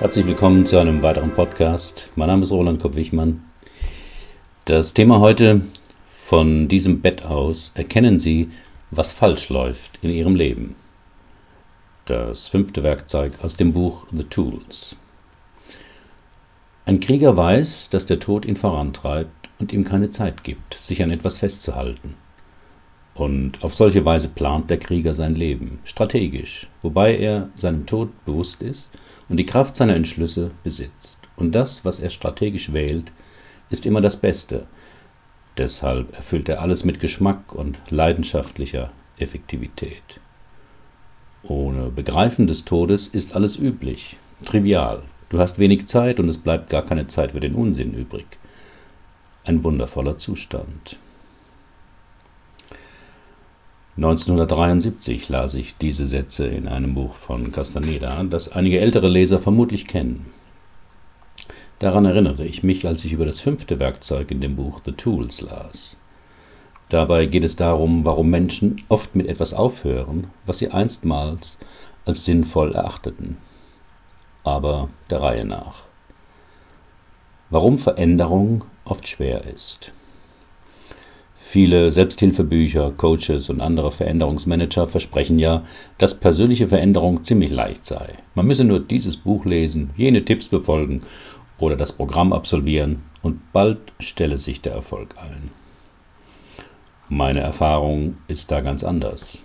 Herzlich willkommen zu einem weiteren Podcast. Mein Name ist Roland Kopp-Wichmann. Das Thema heute von diesem Bett aus erkennen Sie, was falsch läuft in Ihrem Leben. Das fünfte Werkzeug aus dem Buch The Tools. Ein Krieger weiß, dass der Tod ihn vorantreibt und ihm keine Zeit gibt, sich an etwas festzuhalten. Und auf solche Weise plant der Krieger sein Leben, strategisch, wobei er seinem Tod bewusst ist und die Kraft seiner Entschlüsse besitzt. Und das, was er strategisch wählt, ist immer das Beste. Deshalb erfüllt er alles mit Geschmack und leidenschaftlicher Effektivität. Ohne Begreifen des Todes ist alles üblich, trivial. Du hast wenig Zeit und es bleibt gar keine Zeit für den Unsinn übrig. Ein wundervoller Zustand. 1973 las ich diese Sätze in einem Buch von Castaneda, das einige ältere Leser vermutlich kennen. Daran erinnerte ich mich, als ich über das fünfte Werkzeug in dem Buch The Tools las. Dabei geht es darum, warum Menschen oft mit etwas aufhören, was sie einstmals als sinnvoll erachteten. Aber der Reihe nach. Warum Veränderung oft schwer ist. Viele Selbsthilfebücher, Coaches und andere Veränderungsmanager versprechen ja, dass persönliche Veränderung ziemlich leicht sei. Man müsse nur dieses Buch lesen, jene Tipps befolgen oder das Programm absolvieren und bald stelle sich der Erfolg ein. Meine Erfahrung ist da ganz anders.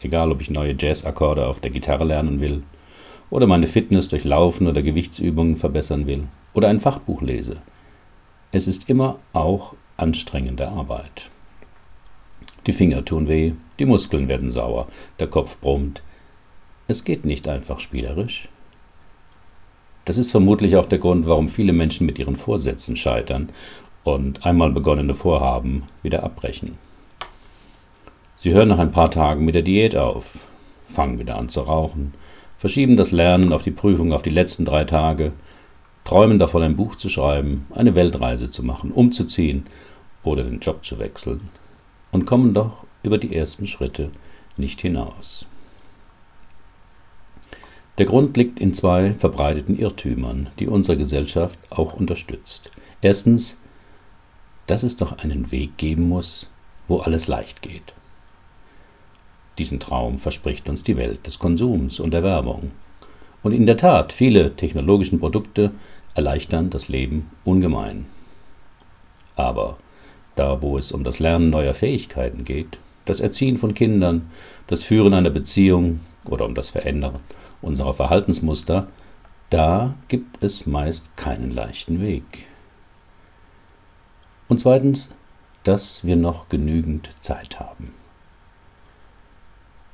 Egal, ob ich neue Jazzakkorde auf der Gitarre lernen will oder meine Fitness durch Laufen oder Gewichtsübungen verbessern will oder ein Fachbuch lese. Es ist immer auch anstrengende Arbeit. Die Finger tun weh, die Muskeln werden sauer, der Kopf brummt. Es geht nicht einfach spielerisch. Das ist vermutlich auch der Grund, warum viele Menschen mit ihren Vorsätzen scheitern und einmal begonnene Vorhaben wieder abbrechen. Sie hören nach ein paar Tagen mit der Diät auf, fangen wieder an zu rauchen, verschieben das Lernen auf die Prüfung auf die letzten drei Tage, träumen davon, ein Buch zu schreiben, eine Weltreise zu machen, umzuziehen oder den Job zu wechseln und kommen doch über die ersten Schritte nicht hinaus. Der Grund liegt in zwei verbreiteten Irrtümern, die unsere Gesellschaft auch unterstützt. Erstens, dass es doch einen Weg geben muss, wo alles leicht geht. Diesen Traum verspricht uns die Welt des Konsums und der Werbung. Und in der Tat, viele technologische Produkte erleichtern das Leben ungemein. Aber da wo es um das Lernen neuer Fähigkeiten geht, das Erziehen von Kindern, das Führen einer Beziehung oder um das Verändern unserer Verhaltensmuster, da gibt es meist keinen leichten Weg. Und zweitens, dass wir noch genügend Zeit haben.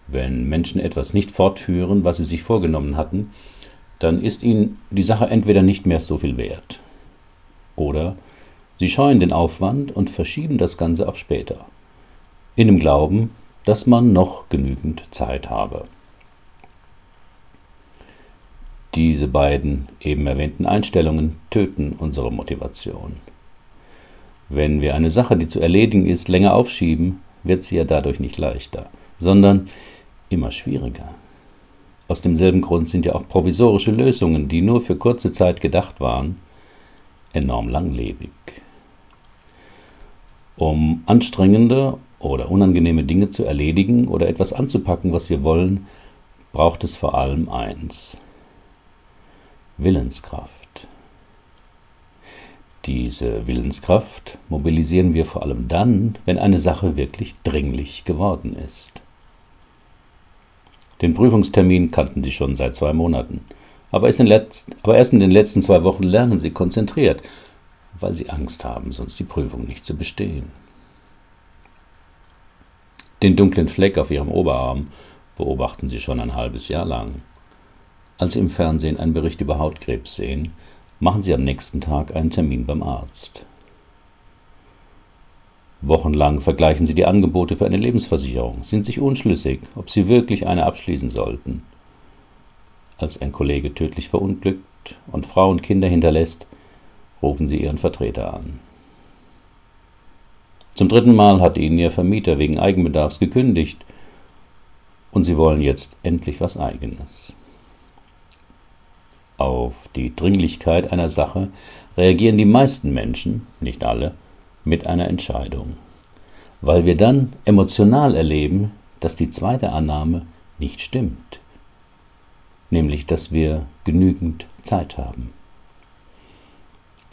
Wenn Menschen etwas nicht fortführen, was sie sich vorgenommen hatten, dann ist ihnen die Sache entweder nicht mehr so viel wert oder Sie scheuen den Aufwand und verschieben das Ganze auf später, in dem Glauben, dass man noch genügend Zeit habe. Diese beiden eben erwähnten Einstellungen töten unsere Motivation. Wenn wir eine Sache, die zu erledigen ist, länger aufschieben, wird sie ja dadurch nicht leichter, sondern immer schwieriger. Aus demselben Grund sind ja auch provisorische Lösungen, die nur für kurze Zeit gedacht waren, enorm langlebig. Um anstrengende oder unangenehme Dinge zu erledigen oder etwas anzupacken, was wir wollen, braucht es vor allem eins. Willenskraft. Diese Willenskraft mobilisieren wir vor allem dann, wenn eine Sache wirklich dringlich geworden ist. Den Prüfungstermin kannten Sie schon seit zwei Monaten, aber erst in den letzten zwei Wochen lernen Sie konzentriert weil sie Angst haben, sonst die Prüfung nicht zu bestehen. Den dunklen Fleck auf ihrem Oberarm beobachten sie schon ein halbes Jahr lang. Als sie im Fernsehen einen Bericht über Hautkrebs sehen, machen sie am nächsten Tag einen Termin beim Arzt. Wochenlang vergleichen sie die Angebote für eine Lebensversicherung, sind sich unschlüssig, ob sie wirklich eine abschließen sollten. Als ein Kollege tödlich verunglückt und Frau und Kinder hinterlässt, rufen Sie Ihren Vertreter an. Zum dritten Mal hat Ihnen Ihr Vermieter wegen Eigenbedarfs gekündigt und Sie wollen jetzt endlich was Eigenes. Auf die Dringlichkeit einer Sache reagieren die meisten Menschen, nicht alle, mit einer Entscheidung, weil wir dann emotional erleben, dass die zweite Annahme nicht stimmt, nämlich dass wir genügend Zeit haben.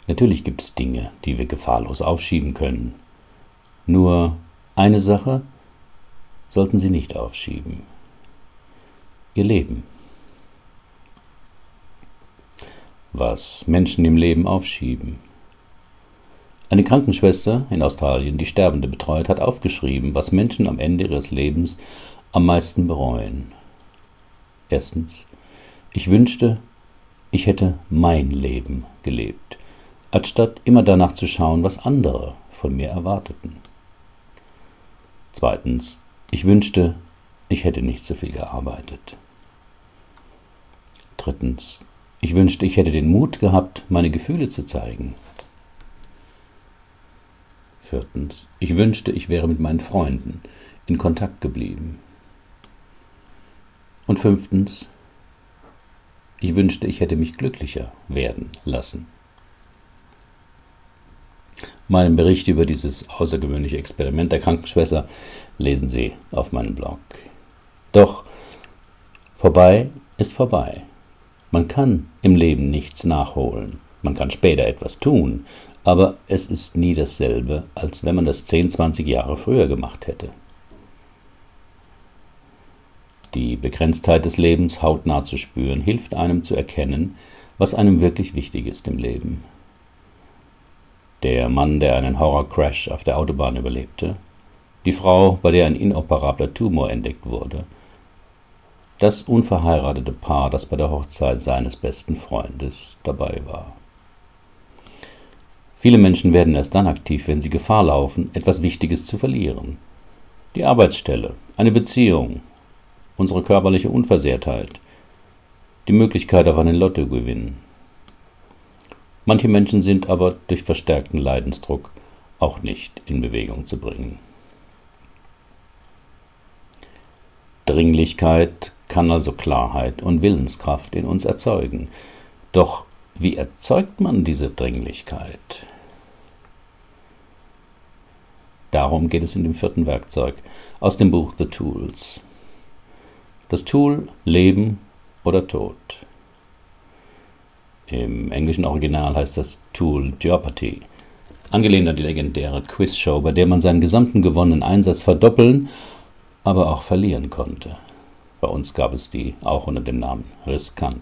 Natürlich gibt es Dinge, die wir gefahrlos aufschieben können. Nur eine Sache sollten Sie nicht aufschieben. Ihr Leben. Was Menschen im Leben aufschieben. Eine Krankenschwester in Australien, die Sterbende betreut, hat aufgeschrieben, was Menschen am Ende ihres Lebens am meisten bereuen. Erstens, ich wünschte, ich hätte mein Leben gelebt anstatt immer danach zu schauen, was andere von mir erwarteten. Zweitens, ich wünschte, ich hätte nicht so viel gearbeitet. Drittens, ich wünschte, ich hätte den Mut gehabt, meine Gefühle zu zeigen. Viertens, ich wünschte, ich wäre mit meinen Freunden in Kontakt geblieben. Und fünftens, ich wünschte, ich hätte mich glücklicher werden lassen. Meinen Bericht über dieses außergewöhnliche Experiment der Krankenschwester lesen Sie auf meinem Blog. Doch vorbei ist vorbei. Man kann im Leben nichts nachholen. Man kann später etwas tun, aber es ist nie dasselbe, als wenn man das 10, 20 Jahre früher gemacht hätte. Die Begrenztheit des Lebens hautnah zu spüren, hilft einem zu erkennen, was einem wirklich wichtig ist im Leben der Mann, der einen Horrorcrash auf der Autobahn überlebte, die Frau, bei der ein inoperabler Tumor entdeckt wurde, das unverheiratete Paar, das bei der Hochzeit seines besten Freundes dabei war. Viele Menschen werden erst dann aktiv, wenn sie Gefahr laufen, etwas Wichtiges zu verlieren. Die Arbeitsstelle, eine Beziehung, unsere körperliche Unversehrtheit, die Möglichkeit auf einen Lottogewinn, Manche Menschen sind aber durch verstärkten Leidensdruck auch nicht in Bewegung zu bringen. Dringlichkeit kann also Klarheit und Willenskraft in uns erzeugen. Doch wie erzeugt man diese Dringlichkeit? Darum geht es in dem vierten Werkzeug aus dem Buch The Tools. Das Tool Leben oder Tod. Im englischen Original heißt das Tool Jeopardy. Angelehnt an die legendäre Quizshow, bei der man seinen gesamten gewonnenen Einsatz verdoppeln, aber auch verlieren konnte. Bei uns gab es die auch unter dem Namen Riskant.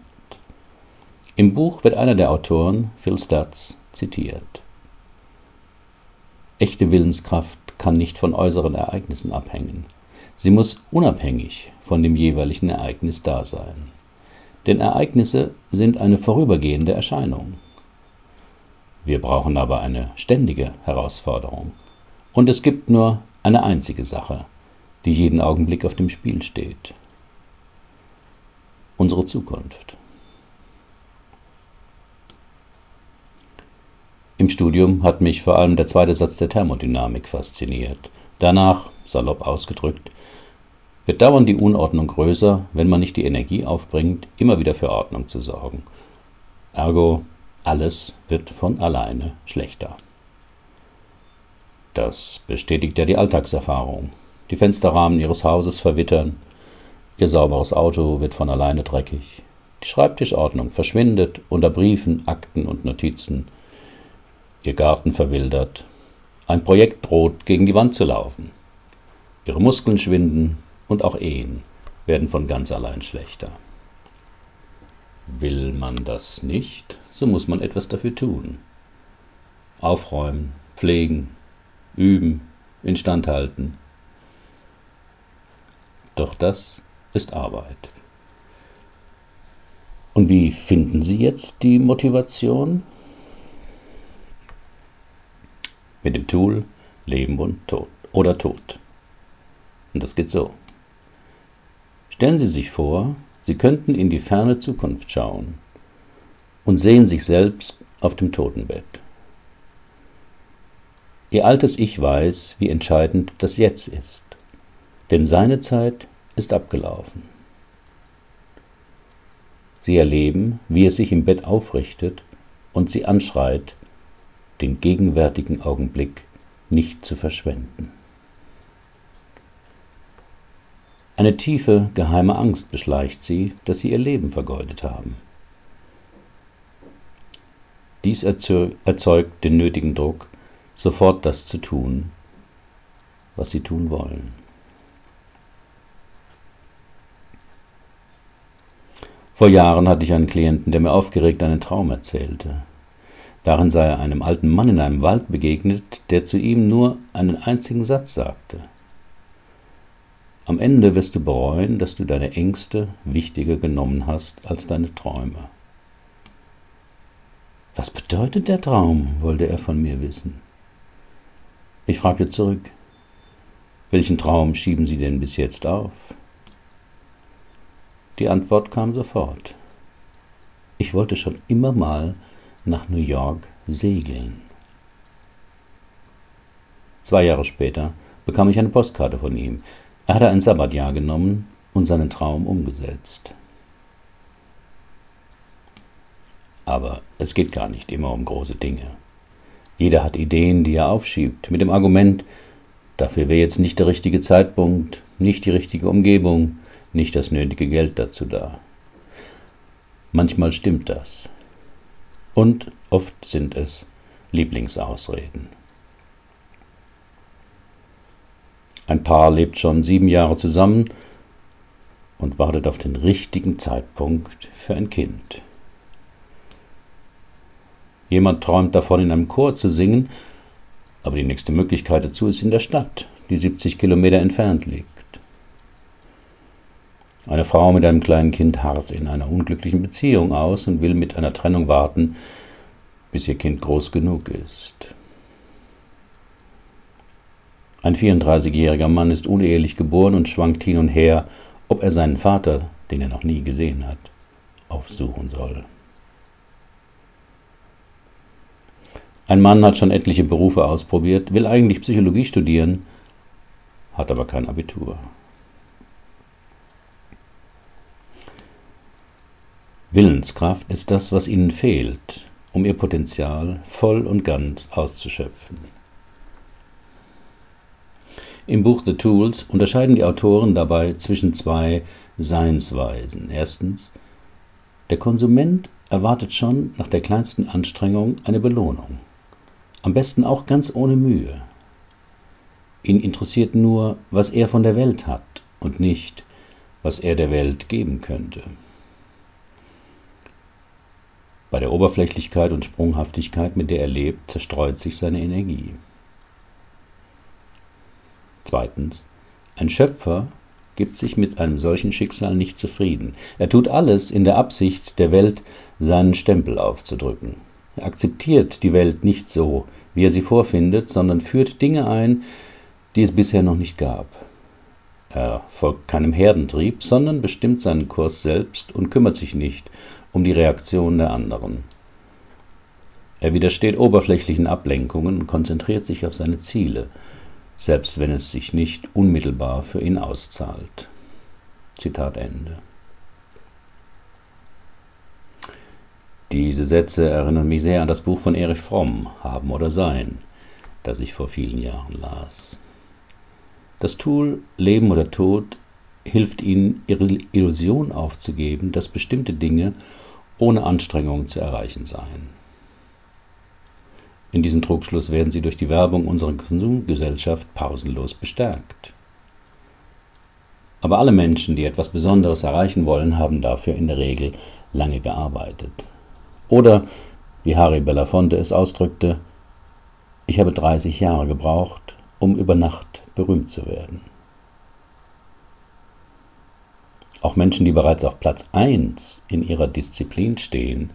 Im Buch wird einer der Autoren, Phil Stutz, zitiert. Echte Willenskraft kann nicht von äußeren Ereignissen abhängen. Sie muss unabhängig von dem jeweiligen Ereignis da sein denn Ereignisse sind eine vorübergehende Erscheinung. Wir brauchen aber eine ständige Herausforderung. Und es gibt nur eine einzige Sache, die jeden Augenblick auf dem Spiel steht. Unsere Zukunft. Im Studium hat mich vor allem der zweite Satz der Thermodynamik fasziniert. Danach, salopp ausgedrückt, wird dauernd die Unordnung größer, wenn man nicht die Energie aufbringt, immer wieder für Ordnung zu sorgen. Ergo, alles wird von alleine schlechter. Das bestätigt ja die Alltagserfahrung. Die Fensterrahmen ihres Hauses verwittern, ihr sauberes Auto wird von alleine dreckig, die Schreibtischordnung verschwindet unter Briefen, Akten und Notizen, ihr Garten verwildert, ein Projekt droht gegen die Wand zu laufen, ihre Muskeln schwinden, und auch Ehen werden von ganz allein schlechter. Will man das nicht, so muss man etwas dafür tun. Aufräumen, pflegen, üben, instandhalten. Doch das ist Arbeit. Und wie finden Sie jetzt die Motivation? Mit dem Tool Leben und Tod oder Tod. Und das geht so. Stellen Sie sich vor, Sie könnten in die ferne Zukunft schauen und sehen sich selbst auf dem Totenbett. Ihr altes Ich weiß, wie entscheidend das Jetzt ist, denn seine Zeit ist abgelaufen. Sie erleben, wie es sich im Bett aufrichtet und sie anschreit, den gegenwärtigen Augenblick nicht zu verschwenden. Eine tiefe, geheime Angst beschleicht sie, dass sie ihr Leben vergeudet haben. Dies erzeugt den nötigen Druck, sofort das zu tun, was sie tun wollen. Vor Jahren hatte ich einen Klienten, der mir aufgeregt einen Traum erzählte. Darin sei er einem alten Mann in einem Wald begegnet, der zu ihm nur einen einzigen Satz sagte. Ende wirst du bereuen, dass du deine Ängste wichtiger genommen hast als deine Träume. Was bedeutet der Traum? wollte er von mir wissen. Ich fragte zurück, welchen Traum schieben Sie denn bis jetzt auf? Die Antwort kam sofort. Ich wollte schon immer mal nach New York segeln. Zwei Jahre später bekam ich eine Postkarte von ihm. Er hatte ein Sabbatjahr genommen und seinen Traum umgesetzt. Aber es geht gar nicht immer um große Dinge. Jeder hat Ideen, die er aufschiebt, mit dem Argument, dafür wäre jetzt nicht der richtige Zeitpunkt, nicht die richtige Umgebung, nicht das nötige Geld dazu da. Manchmal stimmt das. Und oft sind es Lieblingsausreden. Ein Paar lebt schon sieben Jahre zusammen und wartet auf den richtigen Zeitpunkt für ein Kind. Jemand träumt davon, in einem Chor zu singen, aber die nächste Möglichkeit dazu ist in der Stadt, die 70 Kilometer entfernt liegt. Eine Frau mit einem kleinen Kind harrt in einer unglücklichen Beziehung aus und will mit einer Trennung warten, bis ihr Kind groß genug ist. Ein 34-jähriger Mann ist unehelich geboren und schwankt hin und her, ob er seinen Vater, den er noch nie gesehen hat, aufsuchen soll. Ein Mann hat schon etliche Berufe ausprobiert, will eigentlich Psychologie studieren, hat aber kein Abitur. Willenskraft ist das, was ihnen fehlt, um ihr Potenzial voll und ganz auszuschöpfen. Im Buch The Tools unterscheiden die Autoren dabei zwischen zwei Seinsweisen. Erstens, der Konsument erwartet schon nach der kleinsten Anstrengung eine Belohnung. Am besten auch ganz ohne Mühe. Ihn interessiert nur, was er von der Welt hat und nicht, was er der Welt geben könnte. Bei der Oberflächlichkeit und Sprunghaftigkeit, mit der er lebt, zerstreut sich seine Energie. Zweitens. Ein Schöpfer gibt sich mit einem solchen Schicksal nicht zufrieden. Er tut alles in der Absicht, der Welt seinen Stempel aufzudrücken. Er akzeptiert die Welt nicht so, wie er sie vorfindet, sondern führt Dinge ein, die es bisher noch nicht gab. Er folgt keinem Herdentrieb, sondern bestimmt seinen Kurs selbst und kümmert sich nicht um die Reaktion der anderen. Er widersteht oberflächlichen Ablenkungen und konzentriert sich auf seine Ziele, selbst wenn es sich nicht unmittelbar für ihn auszahlt. Zitat Ende. Diese Sätze erinnern mich sehr an das Buch von Erich Fromm, Haben oder Sein, das ich vor vielen Jahren las. Das Tool Leben oder Tod hilft ihnen, ihre Illusion aufzugeben, dass bestimmte Dinge ohne Anstrengung zu erreichen seien. In diesem Trugschluss werden sie durch die Werbung unserer Konsumgesellschaft pausenlos bestärkt. Aber alle Menschen, die etwas Besonderes erreichen wollen, haben dafür in der Regel lange gearbeitet. Oder, wie Harry Belafonte es ausdrückte, ich habe 30 Jahre gebraucht, um über Nacht berühmt zu werden. Auch Menschen, die bereits auf Platz 1 in ihrer Disziplin stehen,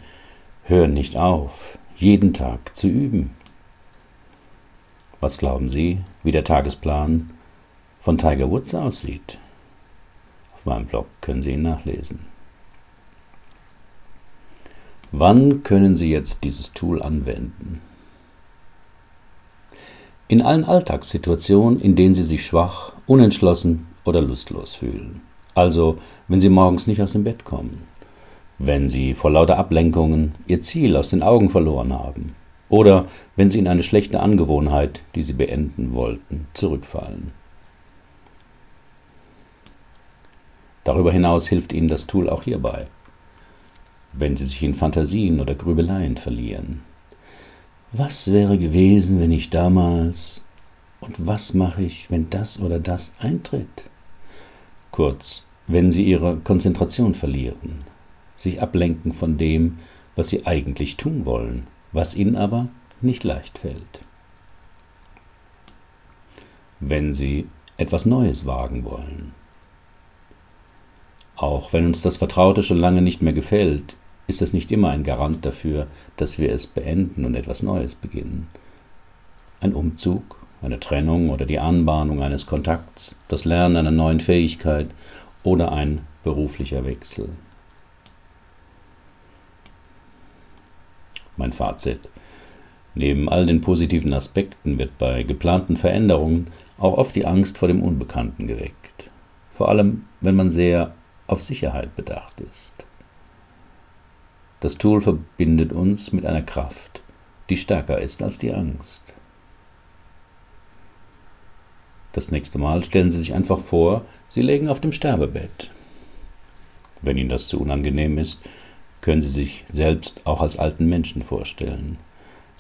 hören nicht auf, jeden Tag zu üben. Was glauben Sie, wie der Tagesplan von Tiger Woods aussieht? Auf meinem Blog können Sie ihn nachlesen. Wann können Sie jetzt dieses Tool anwenden? in allen Alltagssituationen, in denen Sie sich schwach, unentschlossen oder lustlos fühlen. Also, wenn Sie morgens nicht aus dem Bett kommen, wenn Sie vor lauter Ablenkungen Ihr Ziel aus den Augen verloren haben oder wenn Sie in eine schlechte Angewohnheit, die Sie beenden wollten, zurückfallen. Darüber hinaus hilft Ihnen das Tool auch hierbei, wenn Sie sich in Fantasien oder Grübeleien verlieren. Was wäre gewesen, wenn ich damals und was mache ich, wenn das oder das eintritt? Kurz, wenn Sie Ihre Konzentration verlieren, sich ablenken von dem, was Sie eigentlich tun wollen, was Ihnen aber nicht leicht fällt. Wenn Sie etwas Neues wagen wollen. Auch wenn uns das Vertraute schon lange nicht mehr gefällt, ist es nicht immer ein Garant dafür, dass wir es beenden und etwas Neues beginnen. Ein Umzug, eine Trennung oder die Anbahnung eines Kontakts, das Lernen einer neuen Fähigkeit oder ein beruflicher Wechsel. Mein Fazit. Neben all den positiven Aspekten wird bei geplanten Veränderungen auch oft die Angst vor dem Unbekannten geweckt. Vor allem, wenn man sehr auf Sicherheit bedacht ist. Das Tool verbindet uns mit einer Kraft, die stärker ist als die Angst. Das nächste Mal stellen Sie sich einfach vor, Sie legen auf dem Sterbebett. Wenn Ihnen das zu unangenehm ist, können Sie sich selbst auch als alten Menschen vorstellen.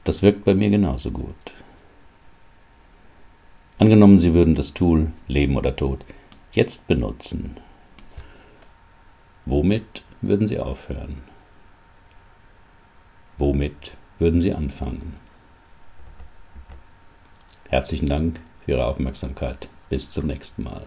Das wirkt bei mir genauso gut. Angenommen, Sie würden das Tool Leben oder Tod jetzt benutzen. Womit würden Sie aufhören? Womit würden Sie anfangen? Herzlichen Dank für Ihre Aufmerksamkeit. Bis zum nächsten Mal.